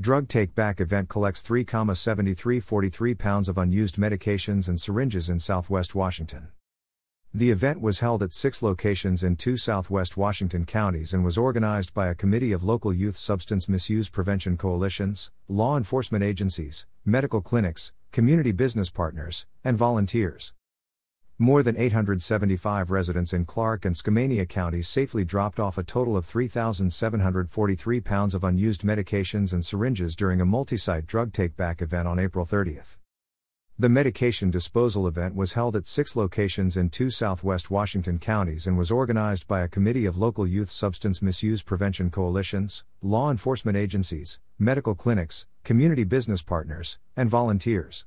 Drug Take Back event collects 3,7343 pounds of unused medications and syringes in southwest Washington. The event was held at six locations in two southwest Washington counties and was organized by a committee of local youth substance misuse prevention coalitions, law enforcement agencies, medical clinics, community business partners, and volunteers. More than 875 residents in Clark and Skamania counties safely dropped off a total of 3,743 pounds of unused medications and syringes during a multi site drug take back event on April 30. The medication disposal event was held at six locations in two southwest Washington counties and was organized by a committee of local youth substance misuse prevention coalitions, law enforcement agencies, medical clinics, community business partners, and volunteers.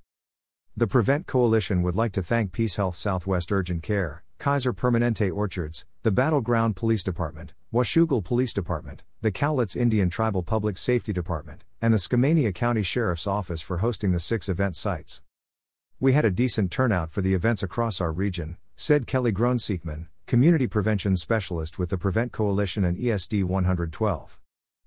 The Prevent Coalition would like to thank Peace Health Southwest Urgent Care, Kaiser Permanente Orchards, the Battleground Police Department, Washougal Police Department, the Cowlitz Indian Tribal Public Safety Department, and the Skamania County Sheriff's Office for hosting the six event sites. We had a decent turnout for the events across our region, said Kelly Groenseekman, Community Prevention Specialist with the Prevent Coalition and ESD 112.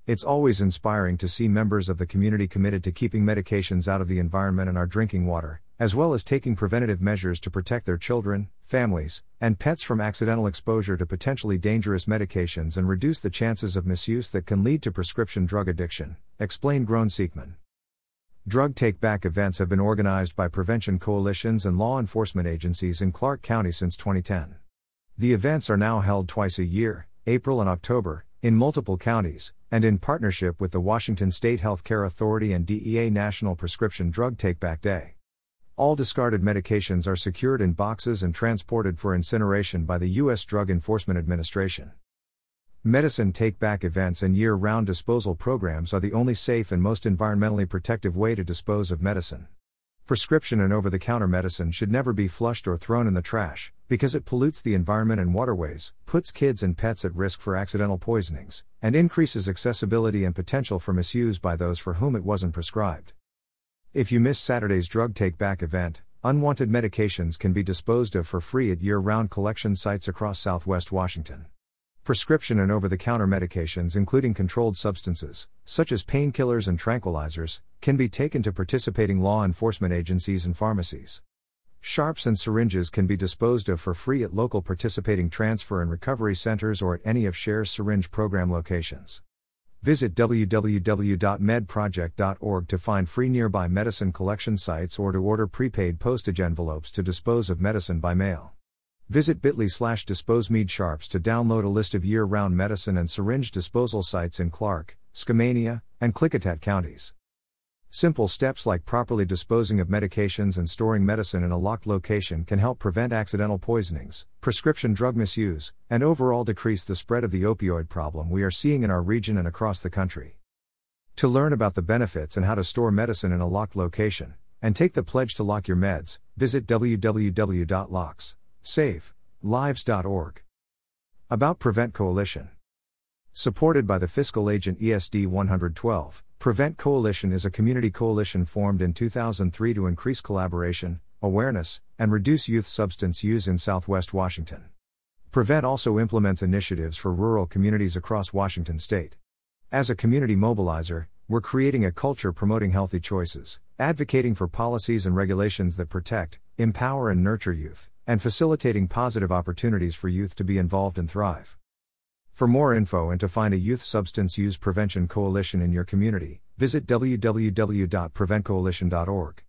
It's always inspiring to see members of the community committed to keeping medications out of the environment and our drinking water, as well as taking preventative measures to protect their children, families, and pets from accidental exposure to potentially dangerous medications and reduce the chances of misuse that can lead to prescription drug addiction, explained Groenseekman. Drug take back events have been organized by prevention coalitions and law enforcement agencies in Clark County since 2010. The events are now held twice a year, April and October, in multiple counties, and in partnership with the Washington State Health Care Authority and DEA National Prescription Drug Take Back Day. All discarded medications are secured in boxes and transported for incineration by the U.S. Drug Enforcement Administration. Medicine take back events and year round disposal programs are the only safe and most environmentally protective way to dispose of medicine. Prescription and over the counter medicine should never be flushed or thrown in the trash, because it pollutes the environment and waterways, puts kids and pets at risk for accidental poisonings, and increases accessibility and potential for misuse by those for whom it wasn't prescribed. If you miss Saturday's drug take back event, unwanted medications can be disposed of for free at year round collection sites across southwest Washington. Prescription and over the counter medications, including controlled substances, such as painkillers and tranquilizers, can be taken to participating law enforcement agencies and pharmacies. Sharps and syringes can be disposed of for free at local participating transfer and recovery centers or at any of SHARE's syringe program locations. Visit www.medproject.org to find free nearby medicine collection sites or to order prepaid postage envelopes to dispose of medicine by mail. Visit bit.ly slash disposemed sharps to download a list of year-round medicine and syringe disposal sites in Clark, Skamania, and Klickitat counties. Simple steps like properly disposing of medications and storing medicine in a locked location can help prevent accidental poisonings, prescription drug misuse, and overall decrease the spread of the opioid problem we are seeing in our region and across the country. To learn about the benefits and how to store medicine in a locked location, and take the pledge to lock your meds, visit www.locksavelives.org. About Prevent Coalition. Supported by the fiscal agent ESD 112. Prevent Coalition is a community coalition formed in 2003 to increase collaboration, awareness, and reduce youth substance use in southwest Washington. Prevent also implements initiatives for rural communities across Washington state. As a community mobilizer, we're creating a culture promoting healthy choices, advocating for policies and regulations that protect, empower, and nurture youth, and facilitating positive opportunities for youth to be involved and thrive. For more info and to find a youth substance use prevention coalition in your community, visit www.preventcoalition.org.